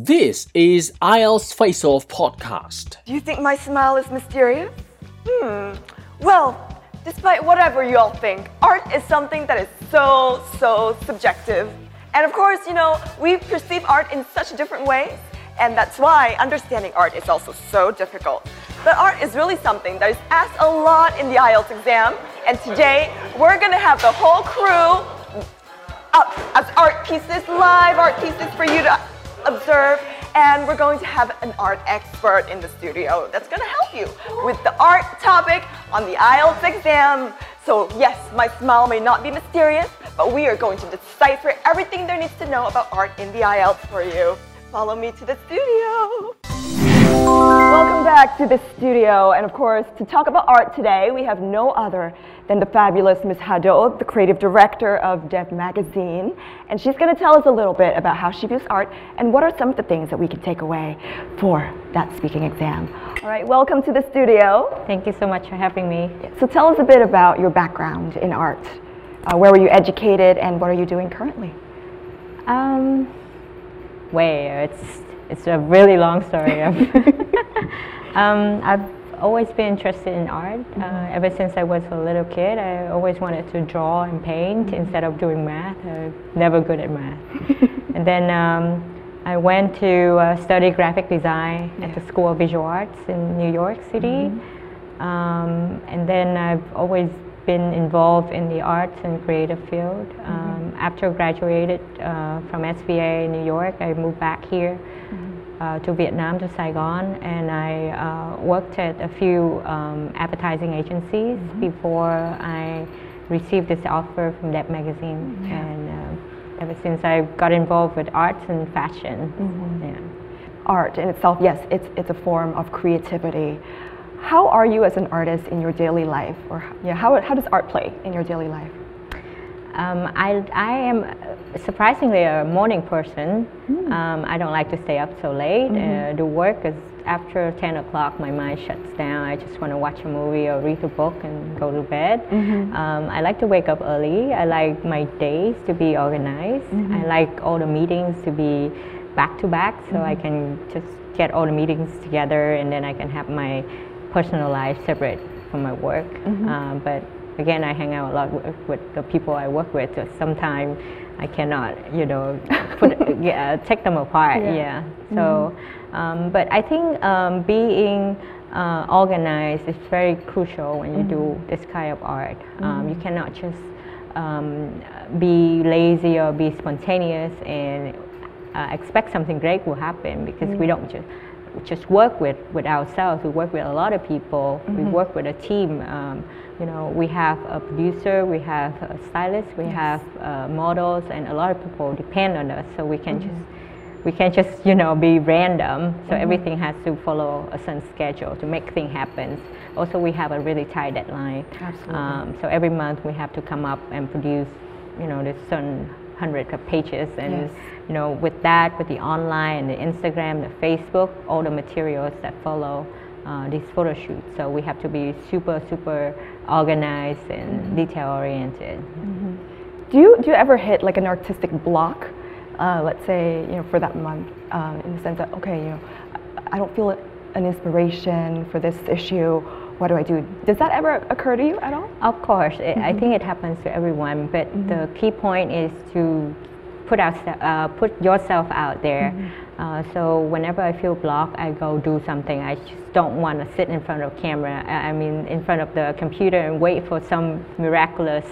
This is IELTS Face Off podcast. Do you think my smile is mysterious? Hmm. Well, despite whatever you all think, art is something that is so, so subjective. And of course, you know, we perceive art in such a different ways, and that's why understanding art is also so difficult. But art is really something that is asked a lot in the IELTS exam, and today we're gonna have the whole crew up as art pieces, live art pieces for you to observe. And we're going to have an art expert in the studio that's going to help you with the art topic on the IELTS exam. So, yes, my smile may not be mysterious, but we are going to decipher everything there needs to know about art in the IELTS for you. Follow me to the studio. Back to the studio. And of course, to talk about art today, we have no other than the fabulous Ms. Ha Do, the creative director of Dep Magazine. And she's going to tell us a little bit about how she views art and what are some of the things that we can take away for that speaking exam. All right, welcome to the studio. Thank you so much for having me. So tell us a bit about your background in art. Uh, where were you educated and what are you doing currently? Um, where it's it's a really long story. um, I've always been interested in art. Uh, mm-hmm. ever since I was a little kid, I always wanted to draw and paint mm-hmm. instead of doing math. I'm never good at math. and then um, I went to uh, study graphic design yeah. at the School of Visual Arts in New York City. Mm-hmm. Um, and then I've always been involved in the arts and creative field. Mm-hmm. Um, after graduated uh, from SVA in New York, I moved back here uh, to Vietnam, to Saigon, and I uh, worked at a few um, advertising agencies mm-hmm. before I received this offer from that magazine. Yeah. And uh, ever since I got involved with arts and fashion. Mm-hmm. Yeah. Art in itself, yes, it's, it's a form of creativity. How are you as an artist in your daily life? Or yeah, how, how does art play in your daily life? Um, I, I am surprisingly a morning person. Mm. Um, I don't like to stay up so late. Mm-hmm. Uh, the work is after 10 o'clock, my mind shuts down. I just want to watch a movie or read a book and go to bed. Mm-hmm. Um, I like to wake up early. I like my days to be organized. Mm-hmm. I like all the meetings to be back to back so I mm-hmm. can just get all the meetings together and then I can have my personal life separate from my work. Mm-hmm. Uh, but again, I hang out a lot with, with the people I work with. So sometimes I cannot, you know, put yeah, take them apart. Yeah. yeah. So, mm-hmm. um, but I think um, being uh, organized is very crucial when you mm-hmm. do this kind of art. Um, you mm-hmm. cannot just um, be lazy or be spontaneous and uh, expect something great will happen because we mm-hmm. don't just just work with, with ourselves. We work with a lot of people. Mm-hmm. We work with a team. Um, you know, we have a producer, we have a stylist, we yes. have uh, models, and a lot of people depend on us. So we can mm-hmm. just we can't just you know be random. So mm-hmm. everything has to follow a certain schedule to make things happen. Also, we have a really tight deadline. Absolutely. Um, so every month we have to come up and produce, you know, this certain hundred of pages and. Yes you know, with that, with the online, the Instagram, the Facebook, all the materials that follow uh, these photo shoots. So we have to be super, super organized and mm-hmm. detail oriented. Mm-hmm. Do you do you ever hit like an artistic block? Uh, let's say you know for that month, um, in the sense that okay, you know, I don't feel an inspiration for this issue. What do I do? Does that ever occur to you at all? Of course, it, mm-hmm. I think it happens to everyone. But the mm-hmm. key point is to put out, uh, put yourself out there. Mm-hmm. Uh, so whenever I feel blocked, I go do something. I just don't want to sit in front of camera. I mean, in front of the computer and wait for some miraculous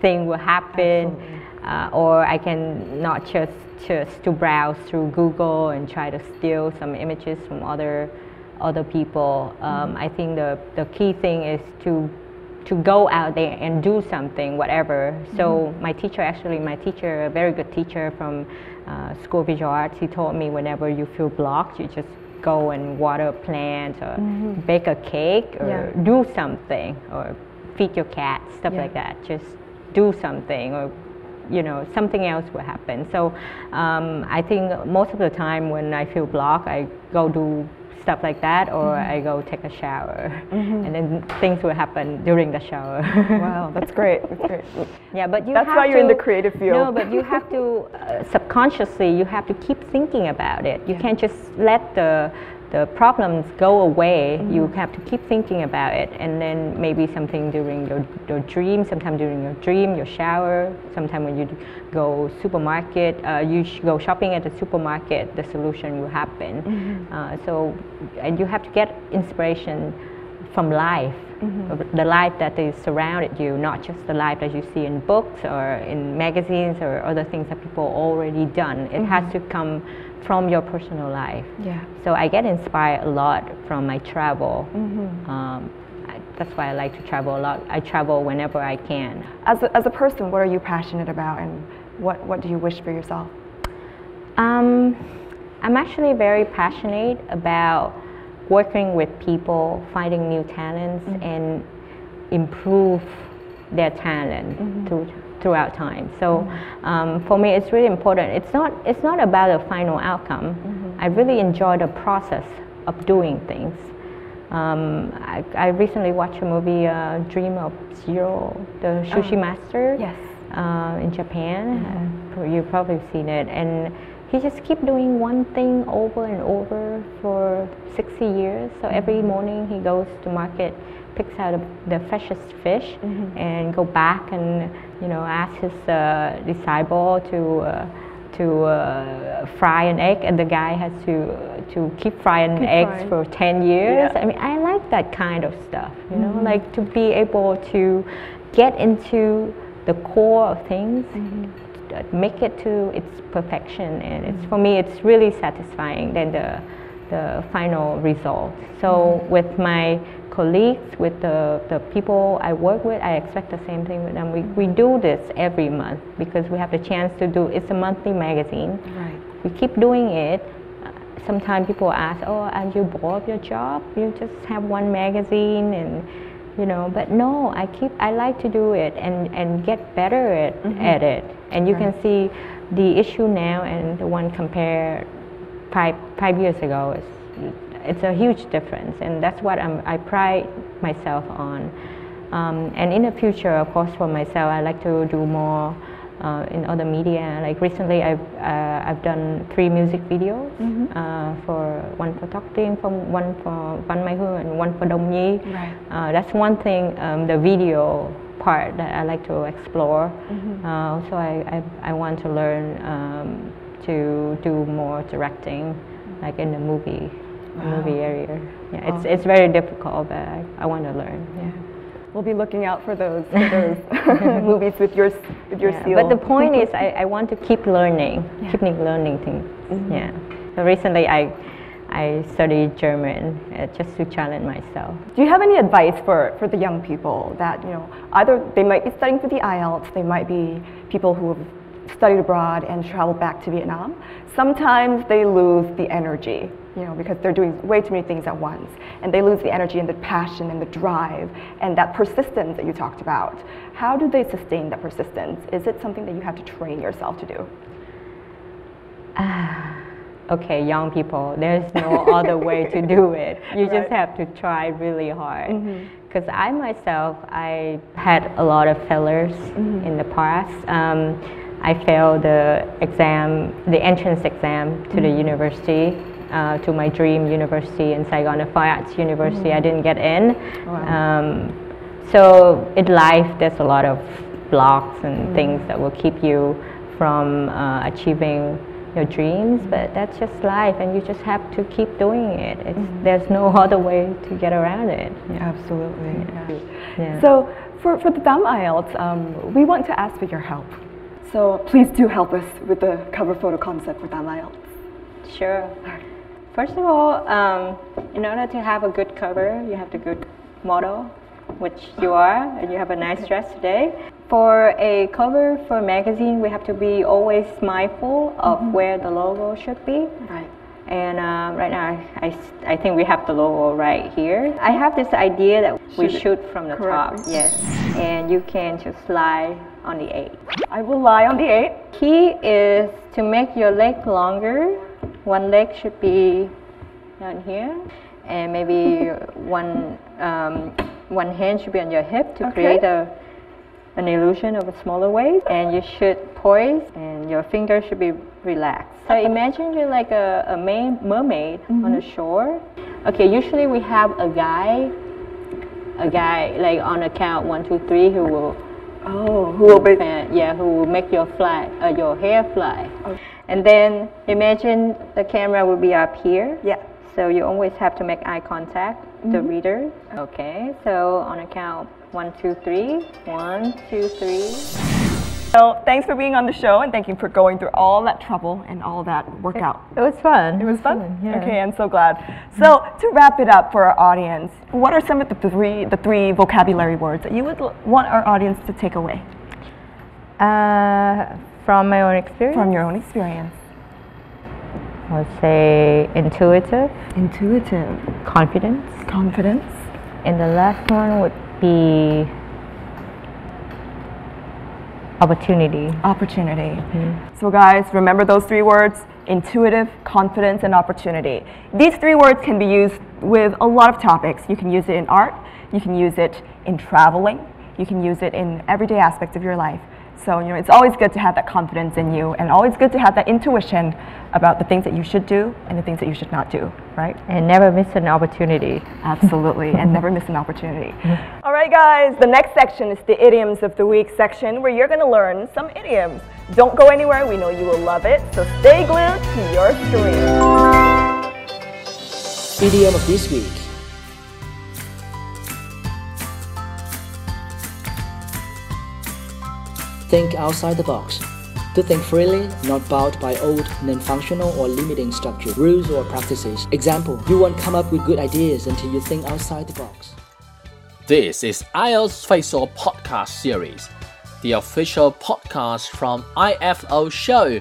thing will happen. Uh, or I can not just just to browse through Google and try to steal some images from other other people. Um, mm-hmm. I think the the key thing is to to go out there and do something, whatever. So mm-hmm. my teacher, actually, my teacher, a very good teacher from uh, School of Visual Arts, he told me whenever you feel blocked, you just go and water a plant or mm-hmm. bake a cake or yeah. do something or feed your cat, stuff yeah. like that. Just do something or you know something else will happen so um, i think most of the time when i feel blocked i go do stuff like that, or Mm-hmm. I go take a shower, and then things will happen during the shower. Wow, that's great. That's great. Yeah, but you That's why you're in the creative field. No, but you have to uh, subconsciously you have to keep thinking about it. You can't just let the the problems go away. Mm-hmm. You have to keep thinking about it, and then maybe something during your, your dream, sometime during your dream, your shower, sometime when you go supermarket, uh, you sh- go shopping at the supermarket, the solution will happen. Mm-hmm. Uh, so, and you have to get inspiration from life, Mm-hmm. the life that is surrounded you, not just the life that you see in books or in magazines or other things that people already done. It has to come from your personal life. Mm-hmm. Yeah. So I get inspired a lot from my travel. Mm-hmm. Um, I, that's why I like to travel a lot. I travel whenever I can. As a, as a person, what are you passionate about, and what what do you wish for yourself? Um, I'm actually very passionate about working with people, finding new talents, and improve their talent through, throughout time. So um, for me, it's really important. It's not it's not about a final outcome. I really enjoy the process of doing things. Um, I, I recently watched a movie, uh, Dream of Jiro, the sushi master Yes. uh, in Japan. Uh, you've probably seen it, and he just keep doing one thing over and over for 60 years. So every morning he goes to market, picks out the freshest fish, and go back and you know ask his uh, disciple to. Uh, to uh, fry an egg, and the guy has to to keep frying Keep eggs frying. for 10 years. Yeah. I mean, I like that kind of stuff, you know, like to be able to get into the core of things, uh, make it to its perfection, and it's for me, it's really satisfying than the the final result. So with my colleagues, with the, the people I work with, I expect the same thing with them. We, we do this every month because we have the chance to do. It's a monthly magazine Right. we keep doing it. Uh, Sometimes people ask, "Oh, are you bored of your job? You just have one magazine, and you know." But no, I keep. I like to do it and and get better at, at it. And you can see the issue now and the one compared five five years ago is it's a huge difference, and that's what I'm, I pride myself on. Um, and in the future, of course, for myself, I like to do more uh, in other media. Like recently, I've uh, I've done three music videos uh, for one for Tiên, from one for Văn Mai Hương, and one for Nhi. Right. Uh, that's one thing, um, the video part that I like to explore. Uh, so I, I, I want to learn um, to do more directing, like in the movie, movie area. Yeah, it's, it's very difficult, but I, I want to learn. Yeah. We'll be looking out for those for those movies with your with your Yeah, seal. But the point is, I, I want to keep learning, keeping learning things. Yeah. So recently, I I studied German uh, just to challenge myself. Do you have any advice for, for the young people that, you know, either they might be studying for the IELTS, they might be people who have studied abroad and traveled back to Vietnam. Sometimes they lose the energy, you know, because they're doing way too many things at once. And they lose the energy and the passion and the drive and that persistence that you talked about. How do they sustain that persistence? Is it something that you have to train yourself to do? okay, young people, there's no other way to do it. You just have to try really hard. Because I myself, I had a lot of failures in the past. Um, I failed the exam, the entrance exam to the university, uh, to my dream university in Saigon, the Fine Arts University. I didn't get in. Um, so in life, there's a lot of blocks and things that will keep you from uh, achieving your dreams, but that's just life, and you just have to keep doing it. It's, There's no other way to get around it. Yeah. Absolutely. Yeah. So for, for the DAM IELTS, um, we want to ask for your help. So please do help us with the cover photo concept for DAM IELTS. Sure. First of all, um, in order to have a good cover, you have a good model, which you are, and you have a nice dress today. For a cover for a magazine, we have to be always mindful of where the logo should be. Right. And um, right now, I, I, I think we have the logo right here. I have this idea that we Shoot from the top, yes. And you can just lie on the eight. I will lie on the eight. Key is to make your leg longer. One leg should be down here, and maybe one um, one hand should be on your hip to Okay. create a an illusion of a smaller waist, and you should poise, and your fingers should be relaxed. So imagine you're like a, a ma- mermaid on the shore. Okay, usually we have a guy, a guy like on a count one, two, three, who will Oh, who will uh, yeah, who will make your fly, uh, your hair fly. And then imagine the camera will be up here. Yeah. So you always have to make eye contact, the reader. Okay, so on a count one, two, three. One, two, three. So thanks for being on the show and thank you for going through all that trouble and all that workout. It was fun. It was fun. Okay, I'm so glad. So to wrap it up for our audience, what are some of the three the three vocabulary words that you would want our audience to take away Uh, from my own experience, from your own experience? I would say intuitive, Intuitive, confidence, confidence, and the last one would be opportunity. opportunity. Mm-hmm. So guys, remember those three words: intuitive, confidence, and opportunity. These three words can be used with a lot of topics. You can use it in art, you can use it in traveling, you can use it in everyday aspects of your life. So, you know, it's always good to have that confidence in you and always good to have that intuition about the things that you should do and the things that you should not do, right? And never miss an opportunity. Absolutely, and never miss an opportunity. All right, guys, the next section is the idioms of the week section where you're going to learn some idioms. Don't go anywhere, we know you will love it, so stay glued to your screen. Idiom of this week. Think outside the box. To think freely, not bound by old, non-functional or limiting structure, rules or practices. Example, you won't come up with good ideas until you think outside the box. This is IELTS Face Off podcast series, the official podcast from IFO Show,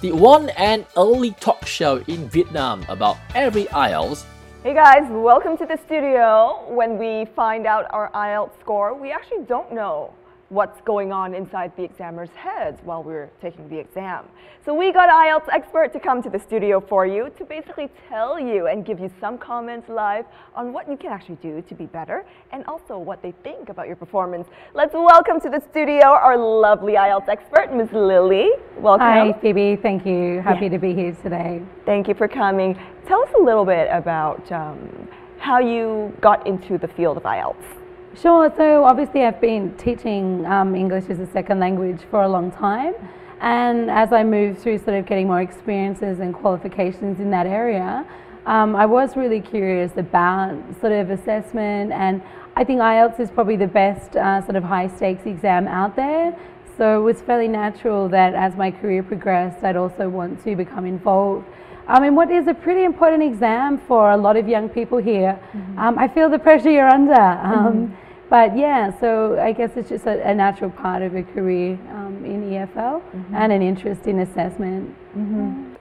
the one and only talk show in Vietnam about every IELTS Hey guys, welcome to the studio. When we find out our IELTS score, we actually don't know what's going on inside the examiner's heads while we're taking the exam. So we got an IELTS expert to come to the studio for you to basically tell you and give you some comments live on what you can actually do to be better and also what they think about your performance. Let's welcome to the studio our lovely IELTS expert, Ms. Lily. Welcome. Hi, Phoebe. Thank you. Happy to be here today. Thank you for coming. Tell us a little bit about um, how you got into the field of IELTS. Sure. So, obviously, I've been teaching um, English as a second language for a long time. And as I moved through sort of getting more experiences and qualifications in that area, um, I was really curious about sort of assessment. And I think IELTS is probably the best uh, sort of high stakes exam out there. So, it was fairly natural that as my career progressed, I'd also want to become involved I mean, what is a pretty important exam for a lot of young people here. Um, I feel the pressure you're under. Um, But yeah, so I guess it's just a, a natural part of a career um, in EFL and an interest in assessment.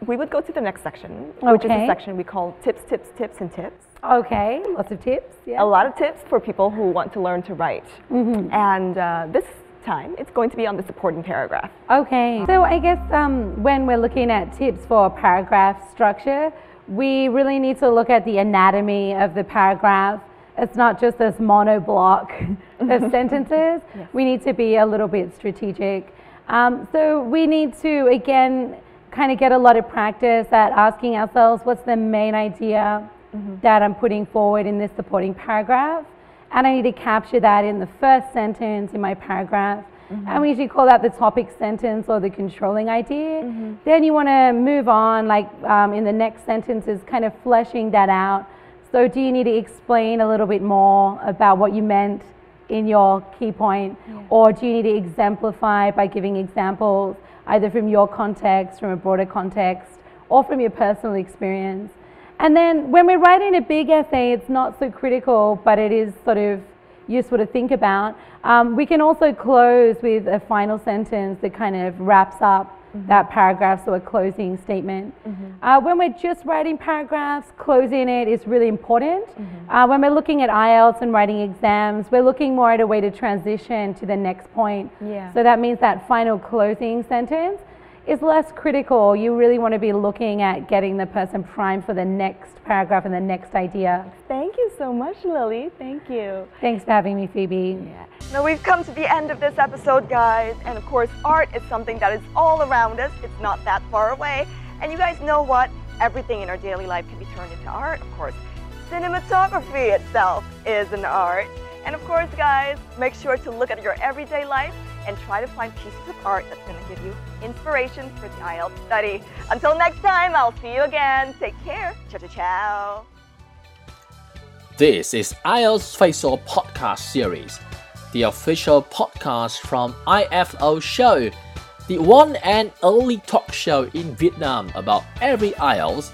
We would go to the next section, which is a section we call tips, tips, tips, and tips. Okay, lots of tips. Yeah. A lot of tips for people who want to learn to write. And uh, this time, it's going to be on the supporting paragraph. Okay, so I guess um, when we're looking at tips for paragraph structure, we really need to look at the anatomy of the paragraph. It's not just this mono block of sentences. We need to be a little bit strategic. Um, so we need to, again, kind of get a lot of practice at asking ourselves what's the main idea that I'm putting forward in this supporting paragraph. And I need to capture that in the first sentence in my paragraph. And we usually call that the topic sentence or the controlling idea. Then you want to move on, like um, in the next sentence, is kind of fleshing that out. So, do you need to explain a little bit more about what you meant in your key point? Or do you need to exemplify by giving examples, either from your context, from a broader context, or from your personal experience? And then when we're writing a big essay, it's not so critical, but it is sort of useful to think about. Um, we can also close with a final sentence that kind of wraps up that paragraph, so a closing statement. Uh, when we're just writing paragraphs, closing it is really important. Uh, when we're looking at IELTS and writing exams, we're looking more at a way to transition to the next point. Yeah. So that means that final closing sentence is less critical. You really want to be looking at getting the person primed for the next paragraph and the next idea. Thank you so much, Lily. Thank you. Thanks for having me, Phoebe. Yeah. Now we've come to the end of this episode, guys. And of course, art is something that is all around us. It's not that far away. And you guys know what? Everything in our daily life can be turned into art, of course. Cinematography itself is an art. And of course, guys, make sure to look at your everyday life and try to find pieces of art that's going to give you inspiration for the IELTS study. Until next time, I'll see you again. Take care. Ciao, ciao, ciao. This is IELTS Face Off Podcast Series, the official podcast from IFO Show, the one and only talk show in Vietnam about every IELTS